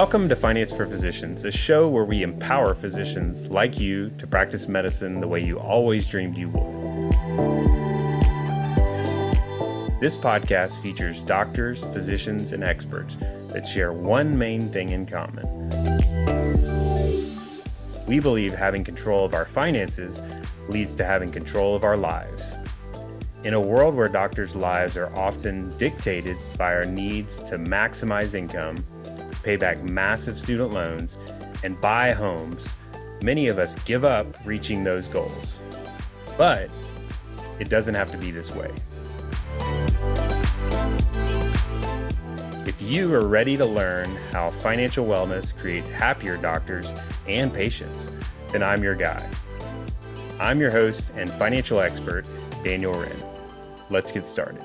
Welcome to Finance for Physicians, a show where we empower physicians like you to practice medicine the way you always dreamed you would. This podcast features doctors, physicians, and experts that share one main thing in common. We believe having control of our finances leads to having control of our lives. In a world where doctors' lives are often dictated by our needs to maximize income, pay back massive student loans, and buy homes, many of us give up reaching those goals. But it doesn't have to be this way. If you are ready to learn how financial wellness creates happier doctors and patients, then I'm your guy. I'm your host and financial expert, Daniel Wrenne let's get started.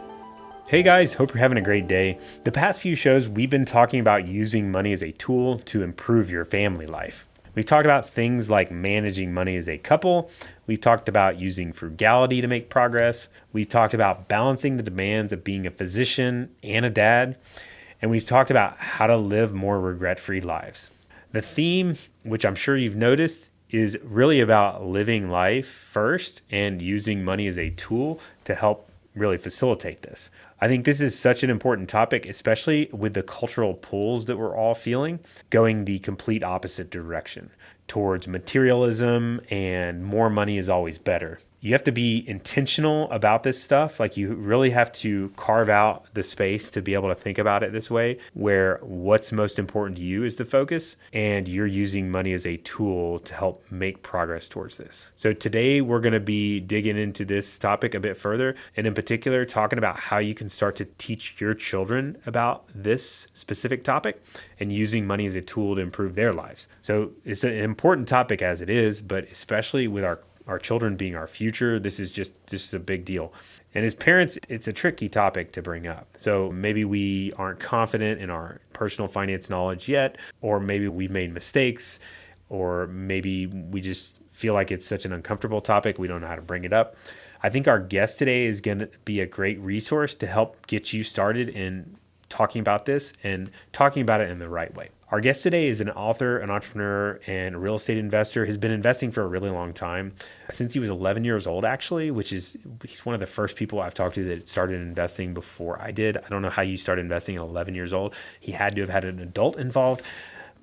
Hey guys, hope you're having a great day. The past few shows, we've been talking about using money as a tool to improve your family life. We've talked about things like managing money as a couple. We've talked about using frugality to make progress. We've talked about balancing the demands of being a physician and a dad. And we've talked about how to live more regret free lives. The theme, which I'm sure you've noticed, is really about living life first and using money as a tool to help really facilitate this. I think this is such an important topic, especially with the cultural pulls that we're all feeling going the complete opposite direction towards materialism and more money is always better you have to be intentional about this stuff. Like you really have to carve out the space to be able to think about it this way, where what's most important to you is the focus, and you're using money as a tool to help make progress towards this. So today we're going to be digging into this topic a bit further, and in particular, talking about how you can start to teach your children about this specific topic and using money as a tool to improve their lives. So it's an important topic as it is, but especially with our our children being our future, this is just just a big deal. And as parents, it's a tricky topic to bring up. So maybe we aren't confident in our personal finance knowledge yet, or maybe we've made mistakes, or maybe we just feel like it's such an uncomfortable topic, we don't know how to bring it up. I think our guest today is going to be a great resource to help get you started in talking about this and talking about it in the right way. Our guest today is an author, an entrepreneur, and a real estate investor. Has been investing for a really long time, since he was 11 years old, actually. Which is he's one of the first people I've talked to that started investing before I did. I don't know how you started investing at 11 years old. He had to have had an adult involved.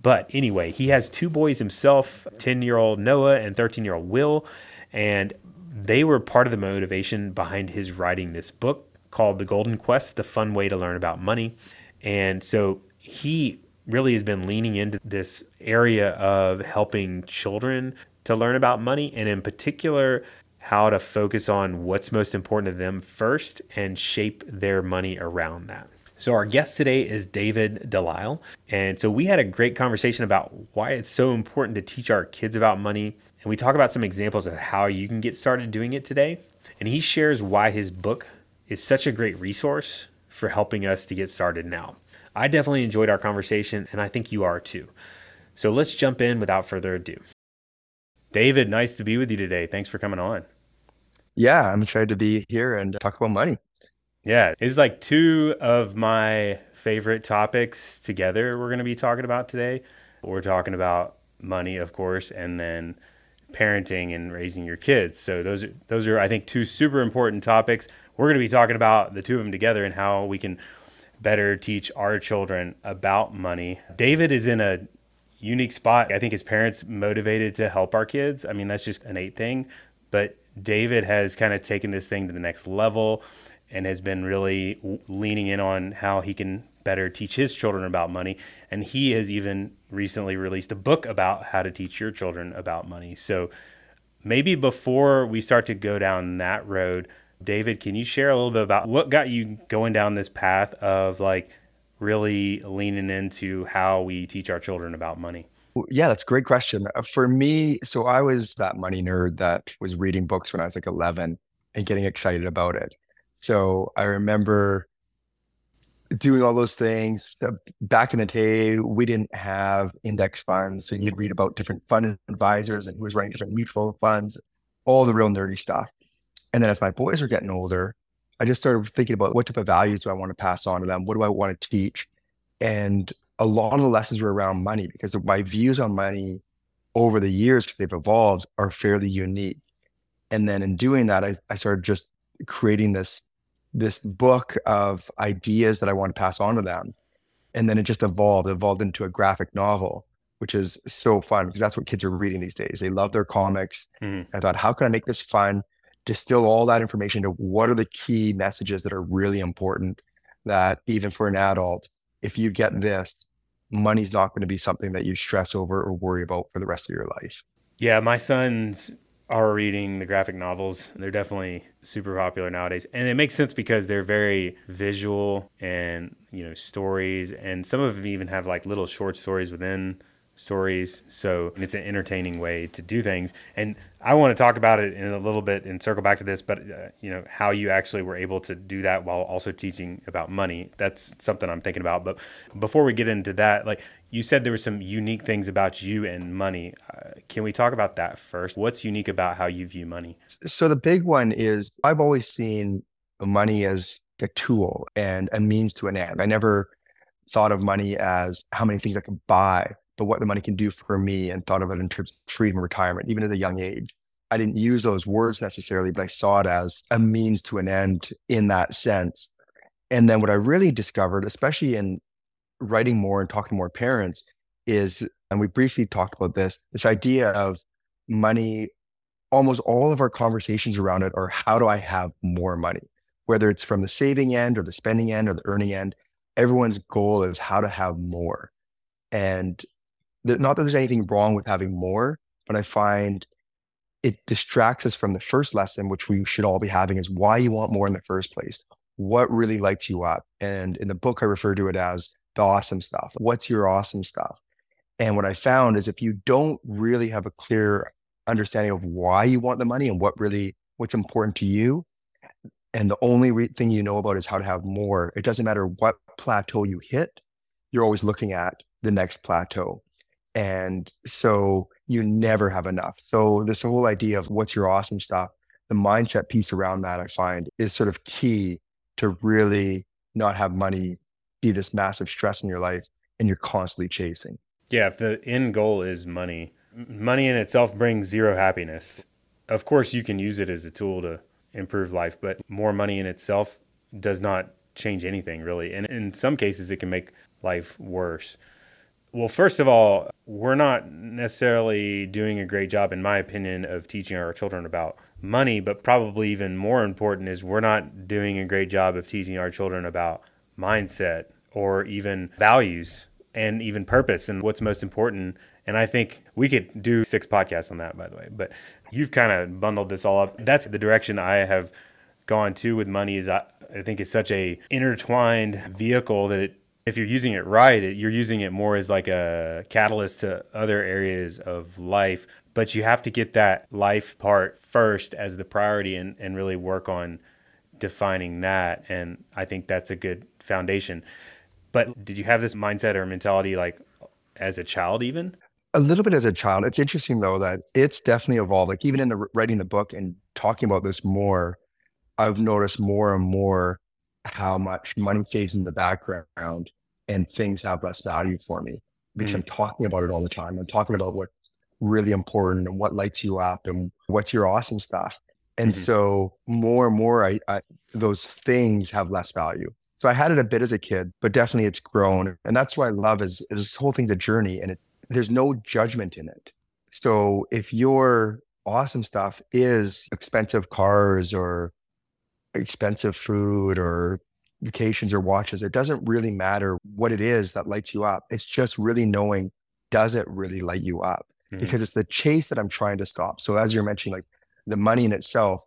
But anyway, he has two boys himself 10 year old Noah and 13 year old Will. And they were part of the motivation behind his writing this book called The Golden Quest The Fun Way to Learn About Money. And so he really has been leaning into this area of helping children to learn about money and in particular how to focus on what's most important to them first and shape their money around that. So, our guest today is David Delisle. And so, we had a great conversation about why it's so important to teach our kids about money. And we talk about some examples of how you can get started doing it today. And he shares why his book is such a great resource for helping us to get started now. I definitely enjoyed our conversation, and I think you are too. So let's jump in without further ado. David, nice to be with you today. Thanks for coming on. Yeah, I'm excited to be here and talk about money. Yeah, it's like two of my favorite topics together we're going to be talking about today. We're talking about money, of course, and then parenting and raising your kids. So those are those are I think two super important topics. We're going to be talking about the two of them together and how we can better teach our children about money. David is in a unique spot. I think his parents motivated to help our kids. I mean, that's just an innate thing. But David has kind of taken this thing to the next level and has been really leaning in on how he can better teach his children about money. And he has even recently released a book about how to teach your children about money. So maybe before we start to go down that road, David, can you share a little bit about what got you going down this path of like really leaning into how we teach our children about money? Yeah, that's a great question. Uh, for me, so I was that money nerd that was reading books when I was like 11 and getting excited about it. So I remember doing all those things. Uh, back in the day, we didn't have index funds. So you'd read about different fund advisors and who was running different mutual funds, all the real nerdy stuff. And then as my boys are getting older, I just started thinking about what type of values do I want to pass on to them? What do I want to teach? And a lot of the lessons were around money because my views on money over the years, because they've evolved, are fairly unique. And then in doing that, I, I started just creating this this book of ideas that I want to pass on to them. And then it just evolved, evolved into a graphic novel, which is so fun because that's what kids are reading these days. They love their comics. Mm. I thought, how can I make this fun? Distill all that information to what are the key messages that are really important that even for an adult, if you get this, money's not going to be something that you stress over or worry about for the rest of your life. Yeah, my sons are reading the graphic novels. They're definitely super popular nowadays. And it makes sense because they're very visual and, you know, stories and some of them even have like little short stories within stories. So it's an entertaining way to do things. And I want to talk about it in a little bit and circle back to this, but uh, you know how you actually were able to do that while also teaching about money. That's something I'm thinking about. But before we get into that, like you said, there were some unique things about you and money. Uh, can we talk about that first? What's unique about how you view money? So the big one is I've always seen money as a tool and a means to an end. I never thought of money as how many things I could buy but what the money can do for me and thought of it in terms of freedom retirement, even at a young age. I didn't use those words necessarily, but I saw it as a means to an end in that sense. And then what I really discovered, especially in writing more and talking to more parents, is, and we briefly talked about this, this idea of money. Almost all of our conversations around it are how do I have more money? Whether it's from the saving end or the spending end or the earning end, everyone's goal is how to have more. And that not that there's anything wrong with having more, but I find it distracts us from the first lesson, which we should all be having is why you want more in the first place. What really lights you up? And in the book, I refer to it as the awesome stuff. What's your awesome stuff? And what I found is if you don't really have a clear understanding of why you want the money and what really what's important to you, and the only re- thing you know about is how to have more, it doesn't matter what plateau you hit, you're always looking at the next plateau. And so you never have enough. So this whole idea of what's your awesome stuff, the mindset piece around that I find is sort of key to really not have money be this massive stress in your life and you're constantly chasing. Yeah, if the end goal is money, money in itself brings zero happiness. Of course, you can use it as a tool to improve life, but more money in itself does not change anything really. And in some cases, it can make life worse. Well, first of all, we're not necessarily doing a great job, in my opinion, of teaching our children about money, but probably even more important is we're not doing a great job of teaching our children about mindset or even values and even purpose and what's most important. And I think we could do six podcasts on that, by the way. But you've kind of bundled this all up. That's the direction I have gone to with money. Is I, I think it's such a intertwined vehicle that it if you're using it right, it, you're using it more as like a catalyst to other areas of life. But you have to get that life part first as the priority and, and really work on defining that. And I think that's a good foundation. But did you have this mindset or mentality like as a child, even? A little bit as a child. It's interesting though that it's definitely evolved. Like even in the writing the book and talking about this more, I've noticed more and more how much money stays in the background and things have less value for me because mm. I'm talking about it all the time. I'm talking about what's really important and what lights you up and what's your awesome stuff. And mm-hmm. so more and more, I, I, those things have less value. So I had it a bit as a kid, but definitely it's grown. And that's why I love is, is this whole thing's a journey and it, there's no judgment in it. So if your awesome stuff is expensive cars or expensive food or vacations or watches, it doesn't really matter what it is that lights you up. It's just really knowing does it really light you up? Mm-hmm. Because it's the chase that I'm trying to stop. So as you're mentioning, like the money in itself,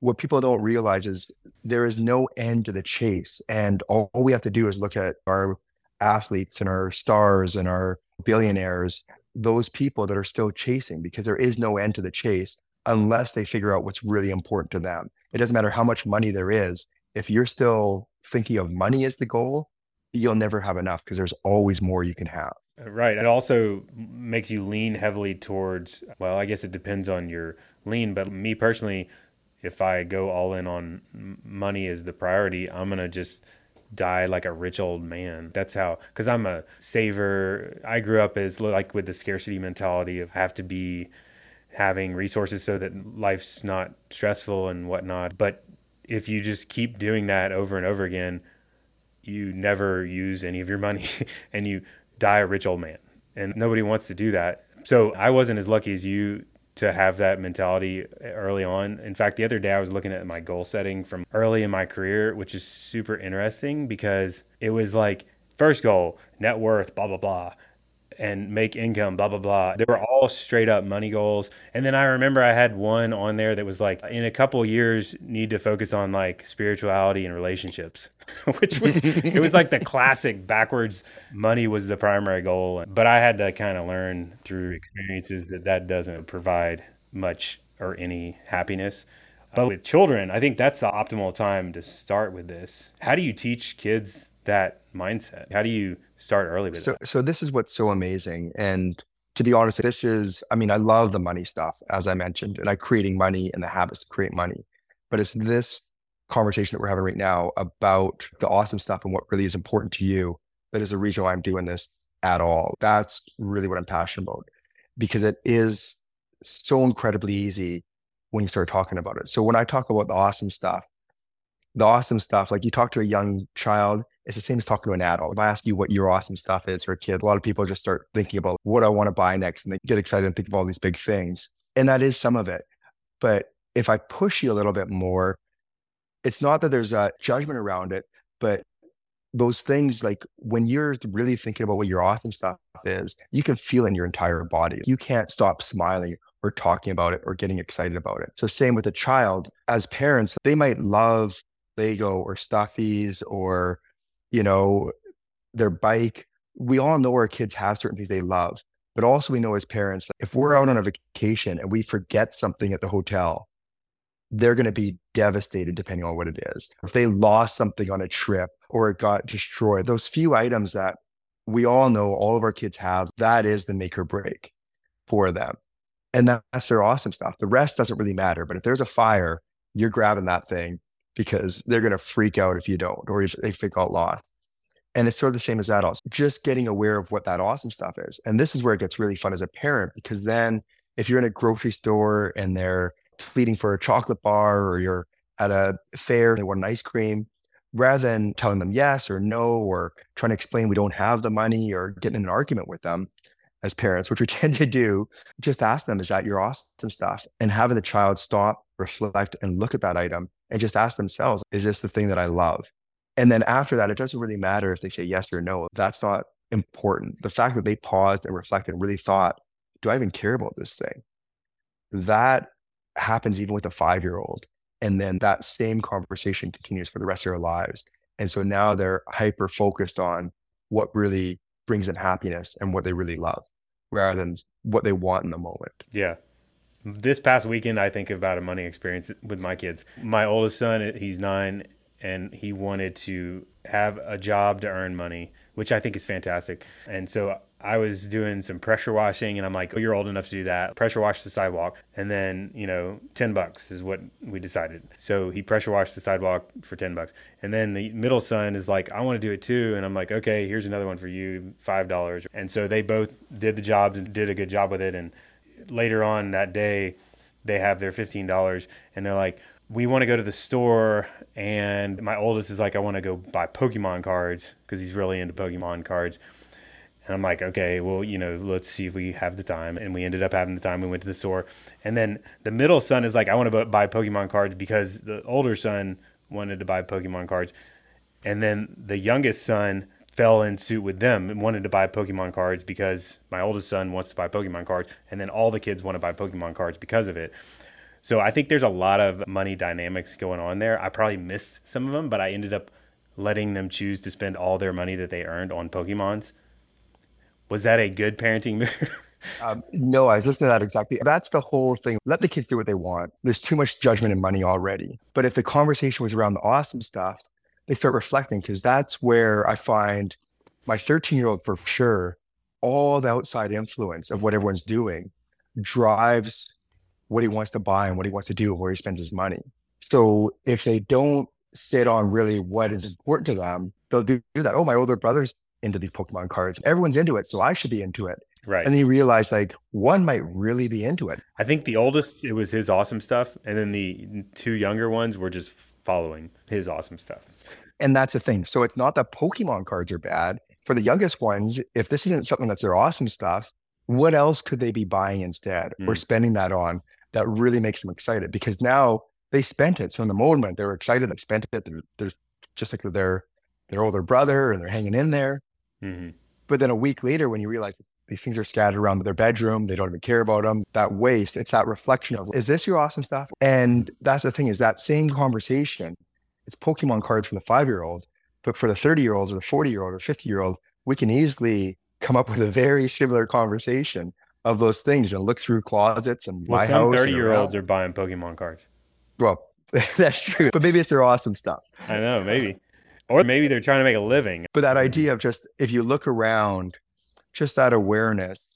what people don't realize is there is no end to the chase. And all, all we have to do is look at our athletes and our stars and our billionaires, those people that are still chasing because there is no end to the chase unless they figure out what's really important to them. It doesn't matter how much money there is. If you're still thinking of money as the goal, you'll never have enough because there's always more you can have. Uh, right. It also makes you lean heavily towards, well, I guess it depends on your lean, but me personally, if I go all in on money as the priority, I'm going to just die like a rich old man. That's how, because I'm a saver. I grew up as like with the scarcity mentality of have to be having resources so that life's not stressful and whatnot. But if you just keep doing that over and over again, you never use any of your money and you die a rich old man. And nobody wants to do that. So I wasn't as lucky as you to have that mentality early on. In fact, the other day I was looking at my goal setting from early in my career, which is super interesting because it was like first goal, net worth, blah, blah, blah and make income, blah, blah, blah. They were all straight up money goals. And then I remember I had one on there that was like, in a couple years, need to focus on like spirituality and relationships, which was, it was like the classic backwards money was the primary goal. But I had to kind of learn through experiences that that doesn't provide much or any happiness. But with children, I think that's the optimal time to start with this. How do you teach kids that mindset? How do you start early with so, that? So this is what's so amazing. And to be honest, this is, I mean, I love the money stuff, as I mentioned, and I creating money and the habits to create money. But it's this conversation that we're having right now about the awesome stuff and what really is important to you that is the reason why I'm doing this at all. That's really what I'm passionate about because it is so incredibly easy when you start talking about it. So when I talk about the awesome stuff, the awesome stuff, like you talk to a young child, it's the same as talking to an adult. If I ask you what your awesome stuff is for a kid, a lot of people just start thinking about what I want to buy next and they get excited and think of all these big things. And that is some of it. But if I push you a little bit more, it's not that there's a judgment around it, but those things like when you're really thinking about what your awesome stuff is, you can feel in your entire body. You can't stop smiling or talking about it or getting excited about it. So same with a child, as parents, they might love Lego or stuffies or you know, their bike. We all know our kids have certain things they love, but also we know as parents, if we're out on a vacation and we forget something at the hotel, they're going to be devastated depending on what it is. If they lost something on a trip or it got destroyed, those few items that we all know all of our kids have, that is the make or break for them. And that's their awesome stuff. The rest doesn't really matter. But if there's a fire, you're grabbing that thing because they're going to freak out if you don't, or if they freak out lost. And it's sort of the same as adults, just getting aware of what that awesome stuff is. And this is where it gets really fun as a parent, because then if you're in a grocery store and they're pleading for a chocolate bar or you're at a fair and they want an ice cream, rather than telling them yes or no or trying to explain we don't have the money or getting in an argument with them as parents, which we tend to do, just ask them, is that your awesome stuff? And having the child stop, reflect, and look at that item and just ask themselves, is this the thing that I love? And then after that, it doesn't really matter if they say yes or no. That's not important. The fact that they paused and reflected and really thought, do I even care about this thing? That happens even with a five year old. And then that same conversation continues for the rest of their lives. And so now they're hyper focused on what really brings them happiness and what they really love rather than what they want in the moment. Yeah. This past weekend, I think about a money experience with my kids. My oldest son, he's nine, and he wanted to have a job to earn money, which I think is fantastic. And so I was doing some pressure washing, and I'm like, oh, you're old enough to do that. Pressure wash the sidewalk. And then, you know, 10 bucks is what we decided. So he pressure washed the sidewalk for 10 bucks. And then the middle son is like, I want to do it too. And I'm like, okay, here's another one for you, $5. And so they both did the jobs and did a good job with it. And later on that day, they have their $15 and they're like, we want to go to the store and my oldest is like, I want to go buy Pokemon cards because he's really into Pokemon cards. And I'm like, okay, well, you know, let's see if we have the time. And we ended up having the time. We went to the store. And then the middle son is like, I want to buy Pokemon cards because the older son wanted to buy Pokemon cards. And then the youngest son fell in suit with them and wanted to buy Pokemon cards because my oldest son wants to buy Pokemon cards, and then all the kids want to buy Pokemon cards because of it. So I think there's a lot of money dynamics going on there. I probably missed some of them, but I ended up letting them choose to spend all their money that they earned on Pokemons. Was that a good parenting move? um, no, I was listening to that exactly. That's the whole thing. Let the kids do what they want. There's too much judgment and money already. But if the conversation was around the awesome stuff, they start reflecting because that's where I find my 13 year old for sure, all the outside influence of what everyone's doing drives what he wants to buy and what he wants to do and where he spends his money. So if they don't sit on really what is important to them, they'll do, do that. Oh, my older brother's into these Pokemon cards. Everyone's into it, so I should be into it. Right. And then you realize like one might really be into it. I think the oldest, it was his awesome stuff. And then the two younger ones were just following his awesome stuff. And that's the thing. So it's not that Pokemon cards are bad. For the youngest ones, if this isn't something that's their awesome stuff, what else could they be buying instead mm. or spending that on that really makes them excited? Because now they spent it. So in the moment, they're excited, they spent it. They're, they're just like their their older brother and they're hanging in there. Mm-hmm. But then a week later, when you realize these things are scattered around their bedroom, they don't even care about them, that waste, it's that reflection of, is this your awesome stuff? And that's the thing is that same conversation, it's Pokemon cards from the five year old, but for the 30 year olds or the 40 year old or 50 year old, we can easily come up with a very similar conversation of those things and look through closets and well, my some house. 30 year olds are buying Pokemon cards. Well, that's true. But maybe it's their awesome stuff. I know, maybe. Or maybe they're trying to make a living. But that idea of just if you look around, just that awareness,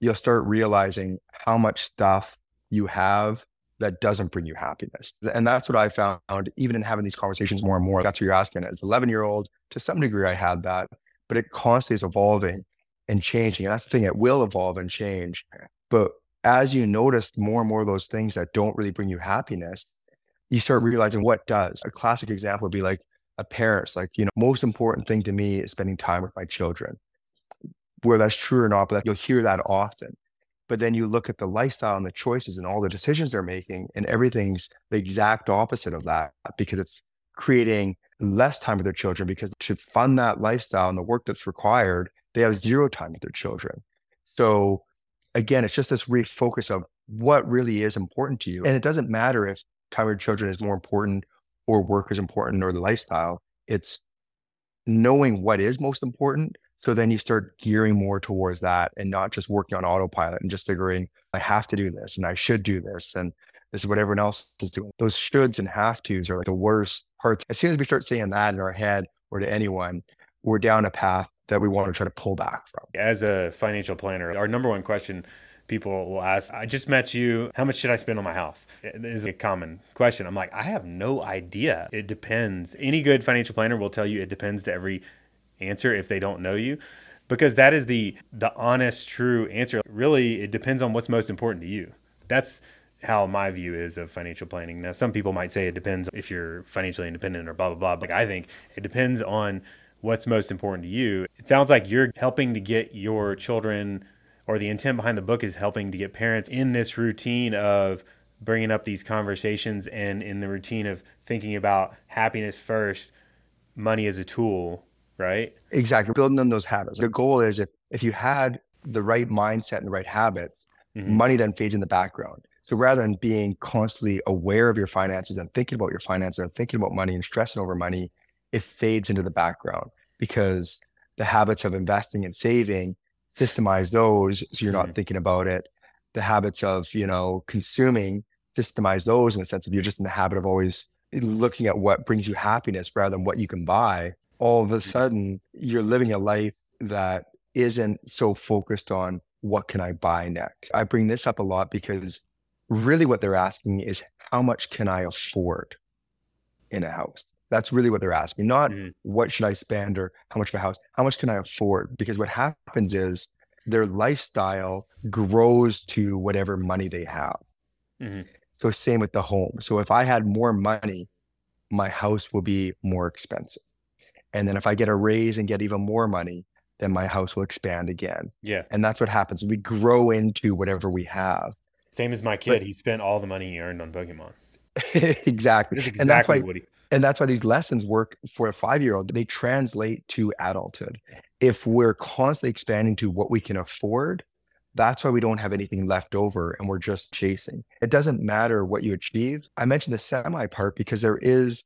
you'll start realizing how much stuff you have that doesn't bring you happiness. And that's what I found even in having these conversations more and more. That's what you're asking as 11 year old. To some degree, I had that, but it constantly is evolving and changing. And that's the thing, it will evolve and change. But as you notice more and more of those things that don't really bring you happiness, you start realizing what does. A classic example would be like a parent's like, you know, most important thing to me is spending time with my children. Where that's true or not, but you'll hear that often. But then you look at the lifestyle and the choices and all the decisions they're making, and everything's the exact opposite of that because it's creating less time with their children because to fund that lifestyle and the work that's required, they have zero time with their children. So again, it's just this refocus of what really is important to you. And it doesn't matter if time with children is more important or work is important or the lifestyle. It's knowing what is most important. So then you start gearing more towards that and not just working on autopilot and just figuring, I have to do this and I should do this. And this is what everyone else is doing. Those shoulds and have tos are like the worst parts. As soon as we start saying that in our head or to anyone, we're down a path that we want to try to pull back from. As a financial planner, our number one question people will ask, I just met you. How much should I spend on my house? It is a common question. I'm like, I have no idea. It depends. Any good financial planner will tell you it depends to every answer if they don't know you. Because that is the the honest, true answer. Really, it depends on what's most important to you. That's how my view is of financial planning. Now, some people might say it depends if you're financially independent or blah blah blah. But I think it depends on what's most important to you. It sounds like you're helping to get your children or the intent behind the book is helping to get parents in this routine of bringing up these conversations and in the routine of thinking about happiness first, money as a tool, right? Exactly. Building on those habits. The goal is if, if you had the right mindset and the right habits, mm-hmm. money then fades in the background. So rather than being constantly aware of your finances and thinking about your finances and thinking about money and stressing over money, it fades into the background because the habits of investing and saving systemize those so you're not mm-hmm. thinking about it the habits of you know consuming systemize those in the sense of you're just in the habit of always looking at what brings you happiness rather than what you can buy all of a mm-hmm. sudden you're living a life that isn't so focused on what can i buy next i bring this up a lot because really what they're asking is how much can i afford in a house that's really what they're asking, not mm-hmm. what should I spend or how much of a house, how much can I afford? Because what happens is their lifestyle grows to whatever money they have. Mm-hmm. So same with the home. So if I had more money, my house will be more expensive. And then if I get a raise and get even more money, then my house will expand again. Yeah. And that's what happens. We grow into whatever we have. Same as my kid. But, he spent all the money he earned on Pokemon. exactly. exactly. And that's why what he and that's why these lessons work for a five year old. They translate to adulthood. If we're constantly expanding to what we can afford, that's why we don't have anything left over and we're just chasing. It doesn't matter what you achieve. I mentioned the semi part because there is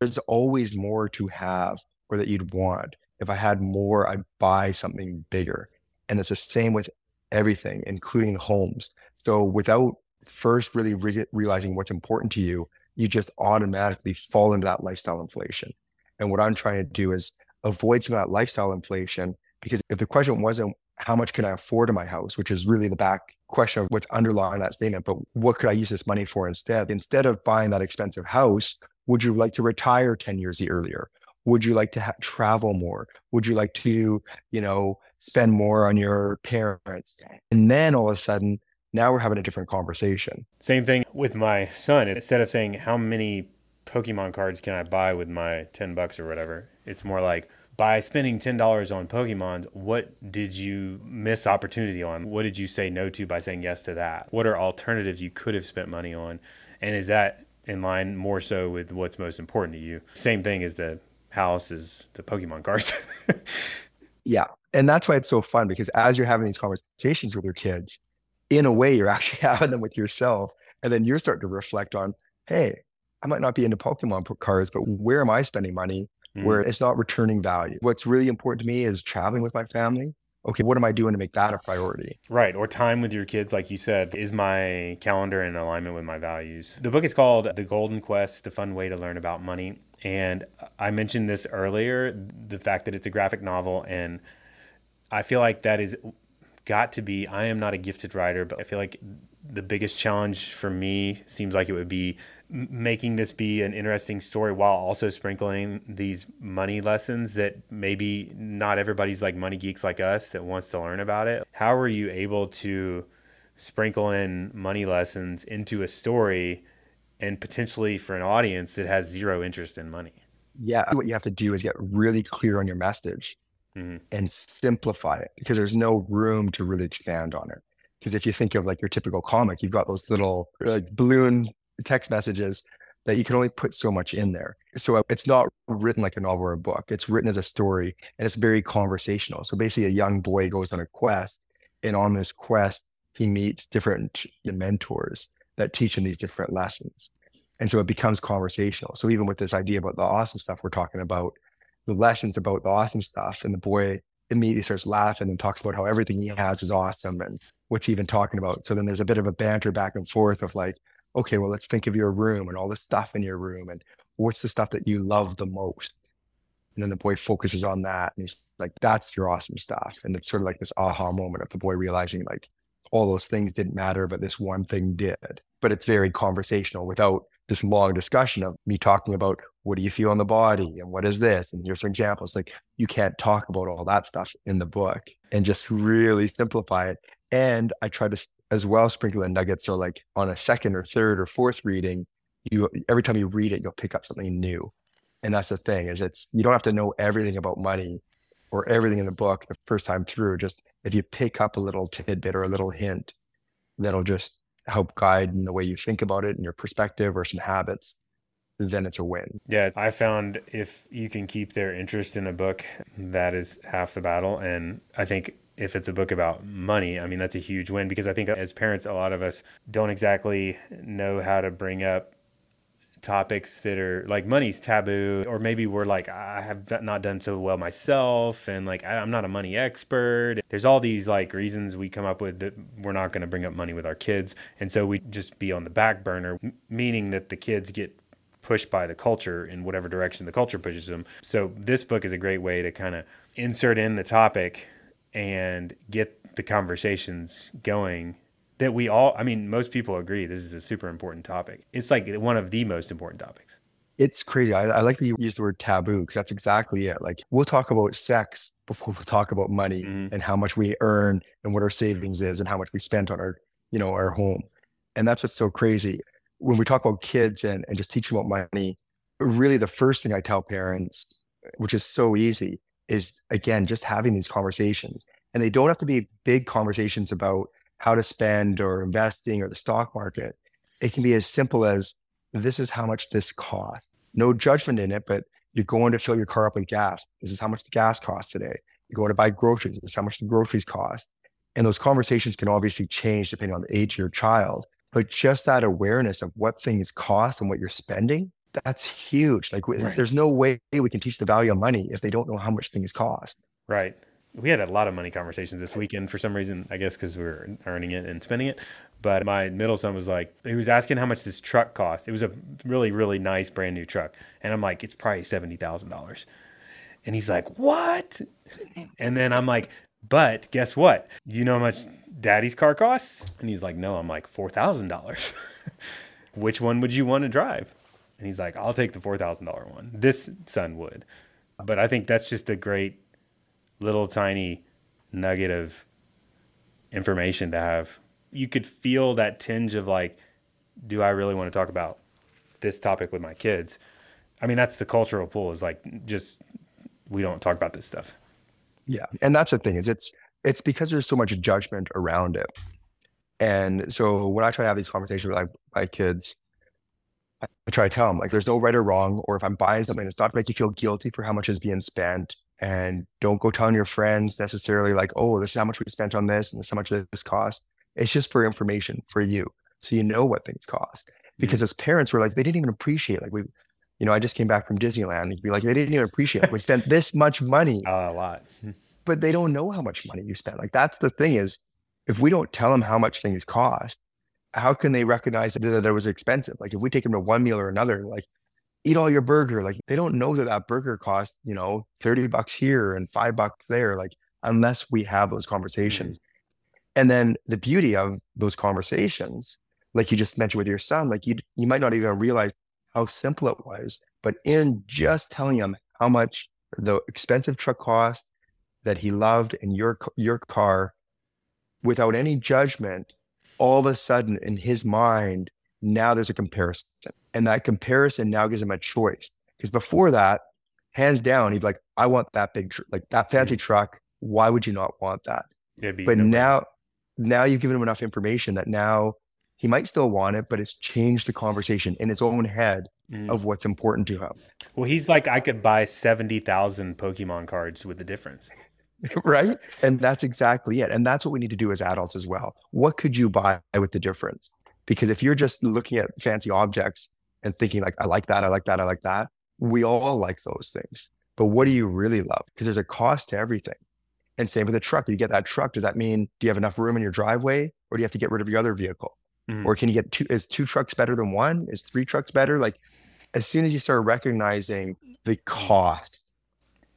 there's always more to have or that you'd want. If I had more, I'd buy something bigger. And it's the same with everything, including homes. So without first really re- realizing what's important to you, you just automatically fall into that lifestyle inflation. And what I'm trying to do is avoid some of that lifestyle inflation because if the question wasn't how much can I afford in my house, which is really the back question of what's underlying that statement, but what could I use this money for instead? Instead of buying that expensive house, Would you like to retire 10 years earlier? Would you like to ha- travel more? Would you like to, you know, spend more on your parents? And then all of a sudden, now we're having a different conversation. Same thing with my son. Instead of saying, how many Pokemon cards can I buy with my 10 bucks or whatever, it's more like, by spending $10 on Pokemon, what did you miss opportunity on? What did you say no to by saying yes to that? What are alternatives you could have spent money on? And is that in line more so with what's most important to you? Same thing as the house is the Pokemon cards. yeah. And that's why it's so fun because as you're having these conversations with your kids, in a way, you're actually having them with yourself. And then you're starting to reflect on, hey, I might not be into Pokemon cards, but where am I spending money mm. where it's not returning value? What's really important to me is traveling with my family. Okay, what am I doing to make that a priority? Right. Or time with your kids, like you said, is my calendar in alignment with my values. The book is called The Golden Quest The Fun Way to Learn About Money. And I mentioned this earlier the fact that it's a graphic novel. And I feel like that is got to be, I am not a gifted writer, but I feel like the biggest challenge for me seems like it would be making this be an interesting story while also sprinkling these money lessons that maybe not everybody's like money geeks like us that wants to learn about it. How are you able to sprinkle in money lessons into a story and potentially for an audience that has zero interest in money? Yeah, what you have to do is get really clear on your message mm-hmm. and simplify it because there's no room to really expand on it. Because if you think of like your typical comic, you've got those little like balloon text messages that you can only put so much in there. So uh, it's not written like a novel or a book. It's written as a story and it's very conversational. So basically a young boy goes on a quest and on this quest, he meets different mentors that teach him these different lessons. And so it becomes conversational. So even with this idea about the awesome stuff we're talking about, the lessons about the awesome stuff, and the boy immediately starts laughing and talks about how everything he has is awesome and what's he even talking about. So then there's a bit of a banter back and forth of like, okay, well, let's think of your room and all the stuff in your room and what's the stuff that you love the most. And then the boy focuses on that and he's like, that's your awesome stuff. And it's sort of like this aha moment of the boy realizing like all those things didn't matter, but this one thing did. But it's very conversational without this long discussion of me talking about what do you feel in the body? And what is this? And here's some examples like you can't talk about all that stuff in the book and just really simplify it. And i try to as well sprinkle in nuggets. So like on a second or third or fourth reading you every time you read it you'll pick up something new. And that's the thing is it's you don't have to know everything about money or everything in the book the first time through. Just if you pick up a little tidbit or a little hint that'll just help guide in the way you think about it and your perspective or some habits, then it's a win. Yeah, I found if you can keep their interest in a book, that is half the battle. And I think if it's a book about money, I mean, that's a huge win because I think as parents, a lot of us don't exactly know how to bring up topics that are like money's taboo or maybe we're like i have not done so well myself and like i'm not a money expert. There's all these like reasons we come up with that we're not going to bring up money with our kids and so we just be on the back burner meaning that the kids get pushed by the culture in whatever direction the culture pushes them. So this book is a great way to kind of insert in the topic and get the conversations going that we all, I mean, most people agree this is a super important topic. It's like one of the most important topics. It's crazy. I, I like that you use the word taboo because that's exactly it. Like we'll talk about sex before we'll talk about money mm-hmm. and how much we earn and what our savings is and how much we spent on our, you know, our home. And that's what's so crazy. When we talk about kids and, and just teaching about money, really the first thing I tell parents, which is so easy, is again, just having these conversations. And they don't have to be big conversations about how to spend or investing or the stock market. It can be as simple as this is how much this costs. No judgment in it, but you're going to fill your car up with gas. This is how much the gas costs today. You're going to buy groceries. This is how much the groceries cost. And those conversations can obviously change depending on the age of your child. But just that awareness of what things cost and what you're spending, that's huge. Like, right. there's no way we can teach the value of money if they don't know how much things cost. Right we had a lot of money conversations this weekend for some reason, I guess because we were earning it and spending it. But my middle son was like, he was asking how much this truck cost. It was a really, really nice brand new truck. And I'm like, it's probably $70,000. And he's like, what? And then I'm like, but guess what? You know how much daddy's car costs? And he's like, no. I'm like, $4,000. Which one would you want to drive? And he's like, I'll take the $4,000 one. This son would. But I think that's just a great little tiny nugget of information to have. You could feel that tinge of like, do I really want to talk about this topic with my kids? I mean, that's the cultural pull is like, just, we don't talk about this stuff. Yeah. And that's the thing is it's, it's because there's so much judgment around it. And so when I try to have these conversations with my, my kids, I try to tell them like there's no right or wrong, or if I'm buying something, it's not to make you feel guilty for how much is being spent. And don't go telling your friends necessarily like, oh, this is how much we spent on this and this is how much this cost. It's just for information for you. So you know what things cost. Because mm-hmm. as parents, we're like, they didn't even appreciate like we you know, I just came back from Disneyland. You'd be like, they didn't even appreciate it. We spent this much money. Uh, a lot. but they don't know how much money you spent. Like that's the thing is if we don't tell them how much things cost, how can they recognize that, that it was expensive? Like if we take them to one meal or another, like eat all your burger, like they don't know that that burger cost, you know, 30 bucks here and five bucks there, like unless we have those conversations. Mm-hmm. And then the beauty of those conversations, like you just mentioned with your son, like you, you might not even realize how simple it was, but in just telling him how much the expensive truck cost that he loved in your, your car without any judgment, all of a sudden in his mind, now there's a comparison. And that comparison now gives him a choice. Because before that, hands down, he'd be like, I want that big, tr- like that fancy mm-hmm. truck. Why would you not want that? but now, now you've given him enough information that now he might still want it, but it's changed the conversation in his own head mm. of what's important to him. Well, he's like, I could buy 70,000 Pokemon cards with the difference. right? And that's exactly it. And that's what we need to do as adults as well. What could you buy with the difference? Because if you're just looking at fancy objects and thinking like, I like that, I like that, I like that, we all like those things. But what do you really love? Because there's a cost to everything. And same with a truck. You get that truck. Does that mean do you have enough room in your driveway or do you have to get rid of your other vehicle? Mm-hmm. Or can you get two is two trucks better than one? Is three trucks better? Like as soon as you start recognizing the cost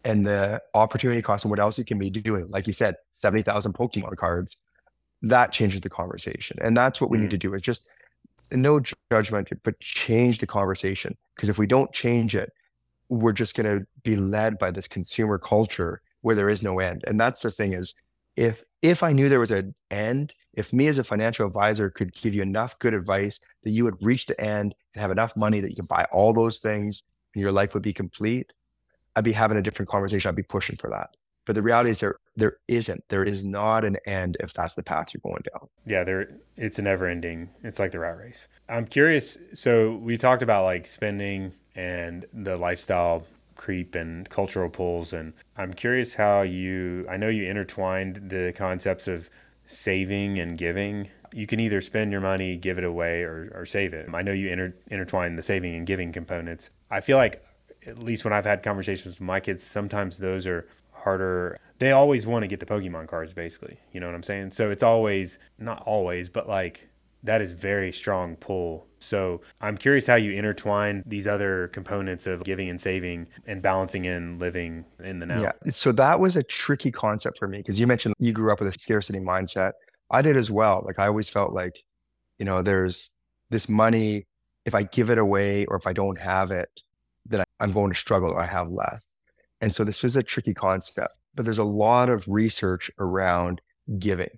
and the opportunity cost and what else you can be doing. Like you said, 70,000 Pokemon cards, that changes the conversation. And that's what we mm need to do is just no judgment, but change the conversation. Because if we don't change it, we're just going to be led by this consumer culture where there is no end. And that's the thing is if if I knew there was an end, if me as a financial advisor could give you enough good advice that you would reach the end and have enough money that you can buy all those things and your life would be complete, I'd be having a different conversation. I'd be pushing for that. But the reality is there there isn't. There is not an end if that's the path you're going down. Yeah, there it's a never ending. It's like the rat race. I'm curious. So we talked about like spending and the lifestyle creep and cultural pulls and I'm curious how you I know you intertwined the concepts of saving and giving. You can either spend your money, give it away, or, or save it. I know you inter, intertwine the saving and giving components. I feel like at least when I've had conversations with my kids, sometimes those are harder. They always want to get the Pokemon cards, basically. You know what I'm saying? So it's always, not always, but like that is very strong pull. So I'm curious how you intertwine these other components of giving and saving and balancing in living in the now. Yeah. So that was a tricky concept for me because you mentioned you grew up with a scarcity mindset. I did as well. Like I always felt like, you know, there's this money, if I give it away or if I don't have it, then I'm going to struggle or I have less. And so this was a tricky concept, but there's a lot of research around giving.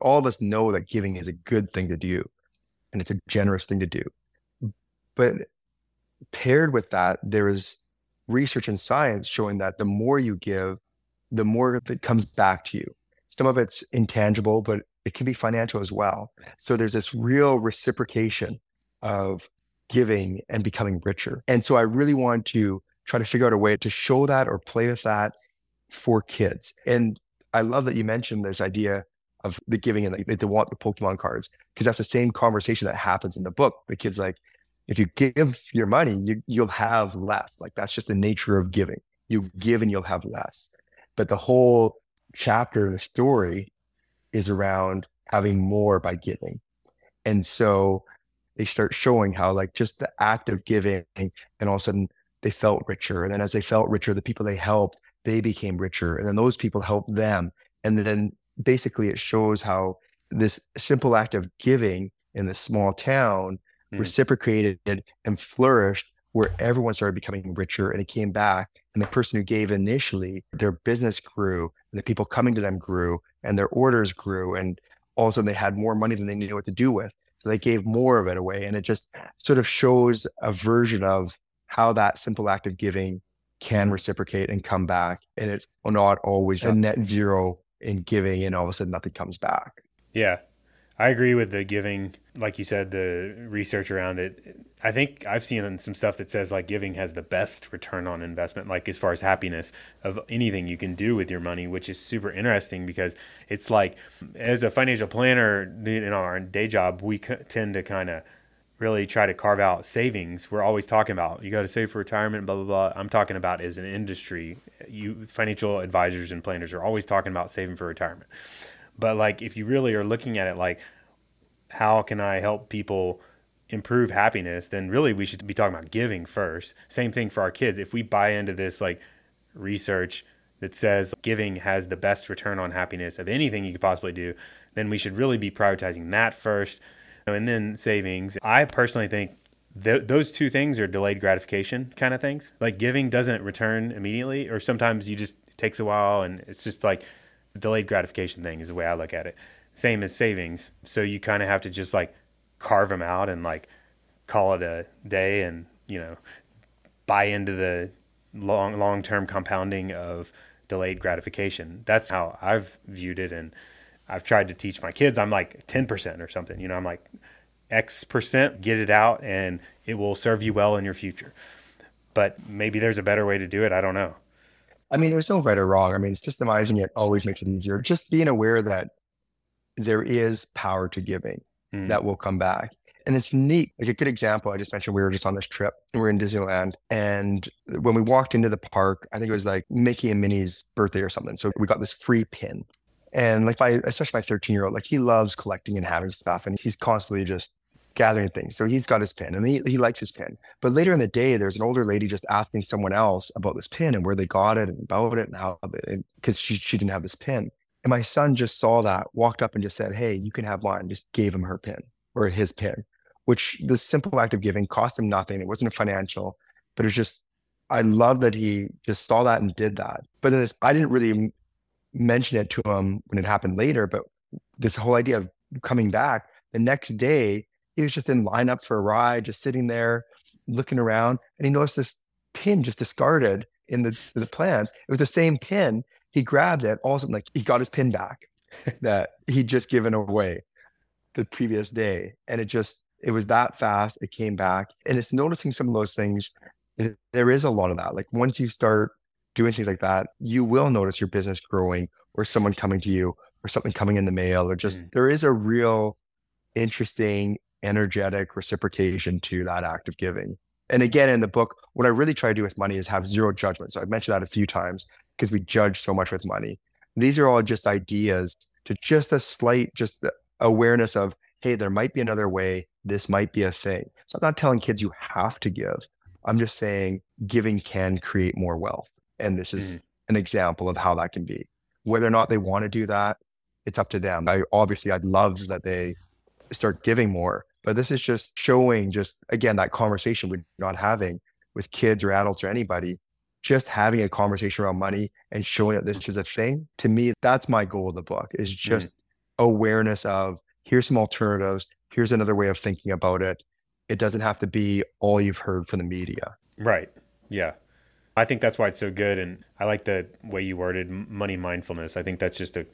All of us know that giving is a good thing to do and it's a generous thing to do. But paired with that, there is research and science showing that the more you give, the more that comes back to you. Some of it's intangible, but it can be financial as well. So there's this real reciprocation of giving and becoming richer. And so I really want to try to figure out a way to show that or play with that for kids. And I love that you mentioned this idea of the giving and like they want the Pokemon cards because that's the same conversation that happens in the book. The kid's like, if you give your money, you, you'll have less. Like that's just the nature of giving. You give and you'll have less. But the whole chapter of the story is around having more by giving. And so they start showing how like just the act of giving and all of a sudden they felt richer. And then as they felt richer, the people they helped, they became richer. And then those people helped them. And then basically it shows how this simple act of giving in this small town mm. reciprocated and flourished where everyone started becoming richer and it came back and the person who gave initially their business grew and the people coming to them grew and their orders grew and all of a sudden they had more money than they knew what to do with so they gave more of it away and it just sort of shows a version of how that simple act of giving can mm-hmm. reciprocate and come back and it's not always a net zero in giving and all of a sudden nothing comes back. Yeah I agree with the giving, like you said, the research around it. I think I've seen some stuff that says like giving has the best return on investment, like as far as happiness of anything you can do with your money, which is super interesting because it's like as a financial planner in our day job, we tend to kind of really try to carve out savings. We're always talking about you got to save for retirement, blah blah blah. I'm talking about as an industry, you financial advisors and planners are always talking about saving for retirement. But like if you really are looking at it like how can I help people improve happiness, then really we should be talking about giving first. Same thing for our kids. If we buy into this like research that says giving has the best return on happiness of anything you could possibly do, then we should really be prioritizing that first and then savings. I personally think th- those two things are delayed gratification kind of things. Like giving doesn't return immediately, or sometimes you just takes a while and it's just like delayed gratification thing is the way I look at it. Same as savings. So you kind of have to just like carve them out and like call it a day and, you know, buy into the long long term compounding of delayed gratification. That's how I've viewed it and I've tried to teach my kids. I'm like 10% or something. You know, I'm like X percent, get it out and it will serve you well in your future. But maybe there's a better way to do it. I don't know. I mean, there's no right or wrong. I mean, systemizing it always makes it easier. Just being aware that there is power to giving mm. that will come back. And it's neat. Like a good example, I just mentioned we were just on this trip and we are in Disneyland. And when we walked into the park, I think it was like Mickey and Minnie's birthday or something. So we got this free pin. And like my, especially my 13 year old, like he loves collecting and having stuff. And he's constantly just gathering things. So he's got his pin and he, he likes his pin. But later in the day, there's an older lady just asking someone else about this pin and where they got it and about it and how, because she, she didn't have this pin. And my son just saw that, walked up and just said, Hey, you can have mine. Just gave him her pin or his pin, which the simple act of giving cost him nothing. It wasn't a financial, but it's just, I love that he just saw that and did that. But then I didn't really mention it to him when it happened later, but this whole idea of coming back the next day, he was just in line up for a ride, just sitting there looking around, and he noticed this pin just discarded in the the plants. It was the same pin. He grabbed it. All of a sudden, like he got his pin back that he'd just given away the previous day, and it just it was that fast. It came back, and it's noticing some of those things. There is a lot of that. Like once you start doing things like that, you will notice your business growing, or someone coming to you, or something coming in the mail, or just mm. there is a real interesting energetic reciprocation to that act of giving. And again, in the book, what I really try to do with money is have zero judgment. So I've mentioned that a few times because we judge so much with money. These are all just ideas to just a slight, just awareness of, hey, there might be another way. This might be a thing. So I'm not telling kids you have to give. I'm just saying giving can create more wealth. And this is mm. an example of how that can be. Whether or not they want to do that, it's up to them. I obviously I'd love that they start giving more, but this is just showing, just again, that conversation we're not having with kids or adults or anybody, just having a conversation around money and showing that this is a thing. To me, that's my goal of the book is just mm. awareness of here's some alternatives. Here's another way of thinking about it. It doesn't have to be all you've heard from the media. Right. Yeah. I think that's why it's so good. And I like the way you worded money mindfulness. I think that's just a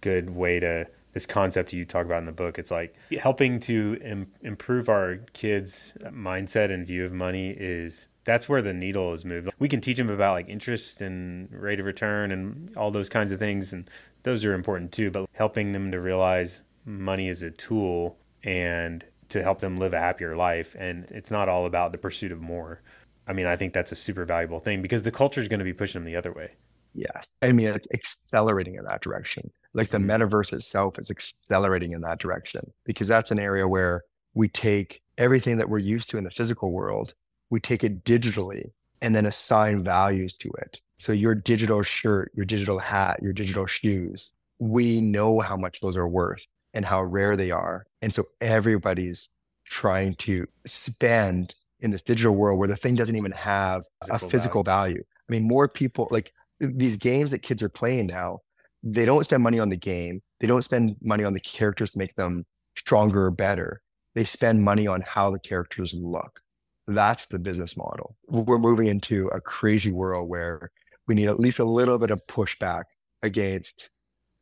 good way to this concept you talk about in the book. It's like helping to Im- improve our kids' mindset and view of money is that's where the needle is moved. We can teach them about like interest and rate of return and all those kinds of things, and those are important too. But helping them to realize money is a tool and to help them live a happier life, and it's not all about the pursuit of more. I mean, I think that's a super valuable thing because the culture is going to be pushing them the other way. Yes. I mean, it's accelerating in that direction. Like the mm-hmm. metaverse itself is accelerating in that direction because that's an area where we take everything that we're used to in the physical world, we take it digitally and then assign values to it. So your digital shirt, your digital hat, your digital shoes, we know how much those are worth and how rare they are. And so everybody's trying to spend in this digital world where the thing doesn't even have physical a physical value. value. I mean, more people like these games that kids are playing now, they don't spend money on the game. They don't spend money on the characters to make them stronger or better. They spend money on how the characters look. That's the business model. We're moving into a crazy world where we need at least a little bit of pushback against,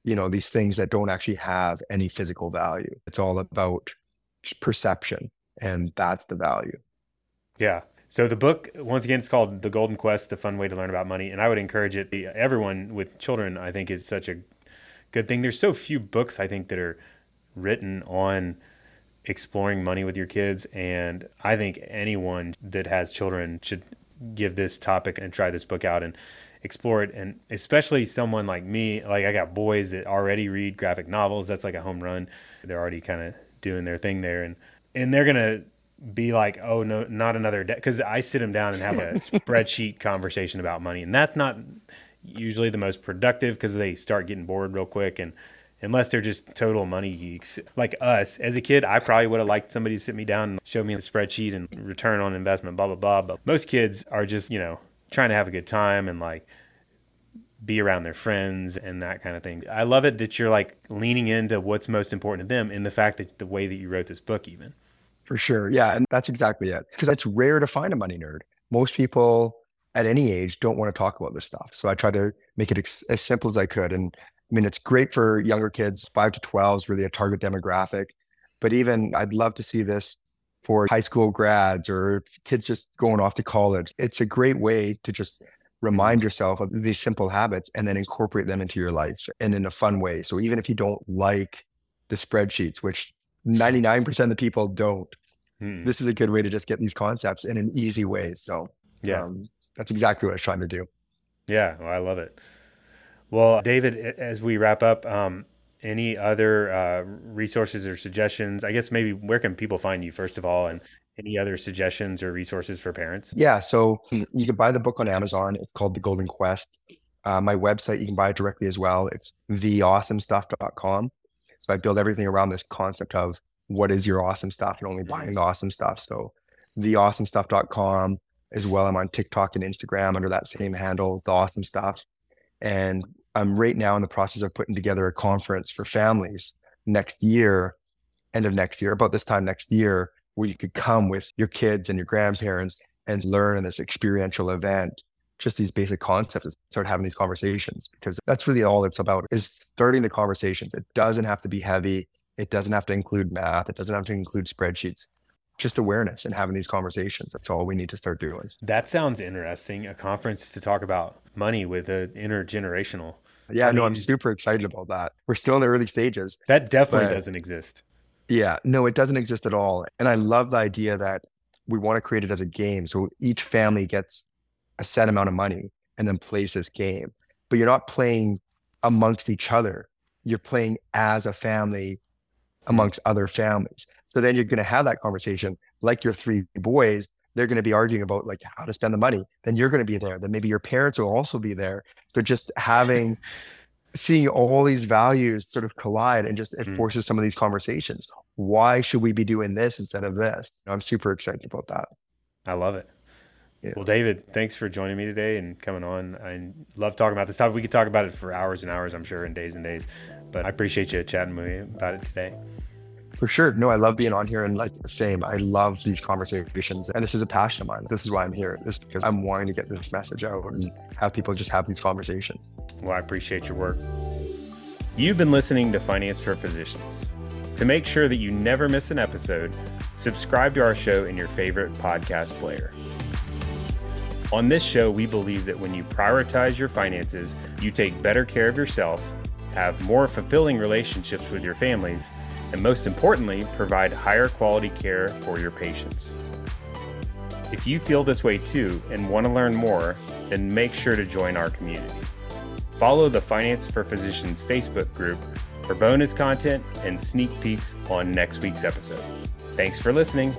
you know, these things that don't actually have any physical value. It's all about perception, and that's the value. Yeah. So the book, once again, it's called The Golden Quest: The Fun Way to Learn About Money, and I would encourage it. Everyone with children, I think, is such a good thing. There's so few books I think that are written on exploring money with your kids, and I think anyone that has children should give this topic and try this book out and explore it. And especially someone like me, like I got boys that already read graphic novels. That's like a home run. They're already kind of doing their thing there, and and they're gonna be like, oh no, not another day. Because I sit them down and have a spreadsheet conversation about money, and that's not usually the most productive because they start getting bored real quick. And unless they're just total money geeks like us as a kid i probably would have liked somebody to sit me down and show me the spreadsheet and return on investment blah blah blah. But most kids are just you know trying to have a good time and like be around their friends and that kind of thing. I love it that you're like leaning into what's most important to them in the fact that the way that you wrote this book even for sure. Yeah. And that's exactly it. Because it's rare to find a money nerd. Most people at any age don't want to talk about this stuff. So I try to make it ex- as simple as I could. And I mean, it's great for younger kids, five to 12 is really a target demographic. But even I'd love to see this for high school grads or kids just going off to college. It's a great way to just remind yourself of these simple habits and then incorporate them into your life and in a fun way. So even if you don't like the spreadsheets, which 99% of the people don't. Hmm. This is a good way to just get these concepts in an easy way. So, yeah, um, that's exactly what I was trying to do. Yeah, well, I love it. Well, David, as we wrap up, um, any other uh, resources or suggestions? I guess maybe where can people find you first of all, and any other suggestions or resources for parents? Yeah, so you can buy the book on Amazon. It's called The Golden Quest. Uh, my website, you can buy it directly as well. It's theawesomestuff.com. So I build everything around this concept of what is your awesome stuff and only buying the awesome stuff. So theawesomestuff.com as well. I'm on TikTok and Instagram under that same handle, the awesome stuff. And I'm right now in the process of putting together a conference for families next year, end of next year, about this time next year, where you could come with your kids and your grandparents and learn in this experiential event just these basic concepts and start having these conversations because that's really all it's about is starting the conversations. It doesn't have to be heavy. It doesn't have to include math. It doesn't have to include spreadsheets. Just awareness and having these conversations. That's all we need to start doing. That sounds interesting. A conference to talk about money with an intergenerational. Yeah, I no, mean, I'm super excited about that. We're still in the early stages. That definitely doesn't exist. Yeah, no, it doesn't exist at all. And I love the idea that we want to create it as a game. So each family gets a set amount of money and then plays this game. But you're not playing amongst each other. You're playing as a family amongst other families. So then you're going to have that conversation like your three boys. They're going to be arguing about like how to spend the money. Then you're going to be there. Then maybe your parents will also be there. So just having, seeing all these values sort of collide and just it mm. forces some of these conversations. Why should we be doing this instead of this? I'm super excited about that. I love it. Yeah. Well, David, thanks for joining me today and coming on. I love talking about this topic. We could talk about it for hours and hours, I'm sure, and days and days. But I appreciate you chatting with me about it today. For sure. No, I love being on here and like the same. I love these conversations. And this is a passion of mine. This is why I'm here. This because I'm wanting to get this message out and have people just have these conversations. Well, I appreciate your work. You've been listening to Finance for Physicians. To make sure that you never miss an episode, subscribe to our show in your favorite podcast player. On this show, we believe that when you prioritize your finances, you take better care of yourself, have more fulfilling relationships with your families, and most importantly, provide higher quality care for your patients. If you feel this way too and want to learn more, then make sure to join our community. Follow the Finance for Physicians Facebook group for bonus content and sneak peeks on next week's episode. Thanks for listening.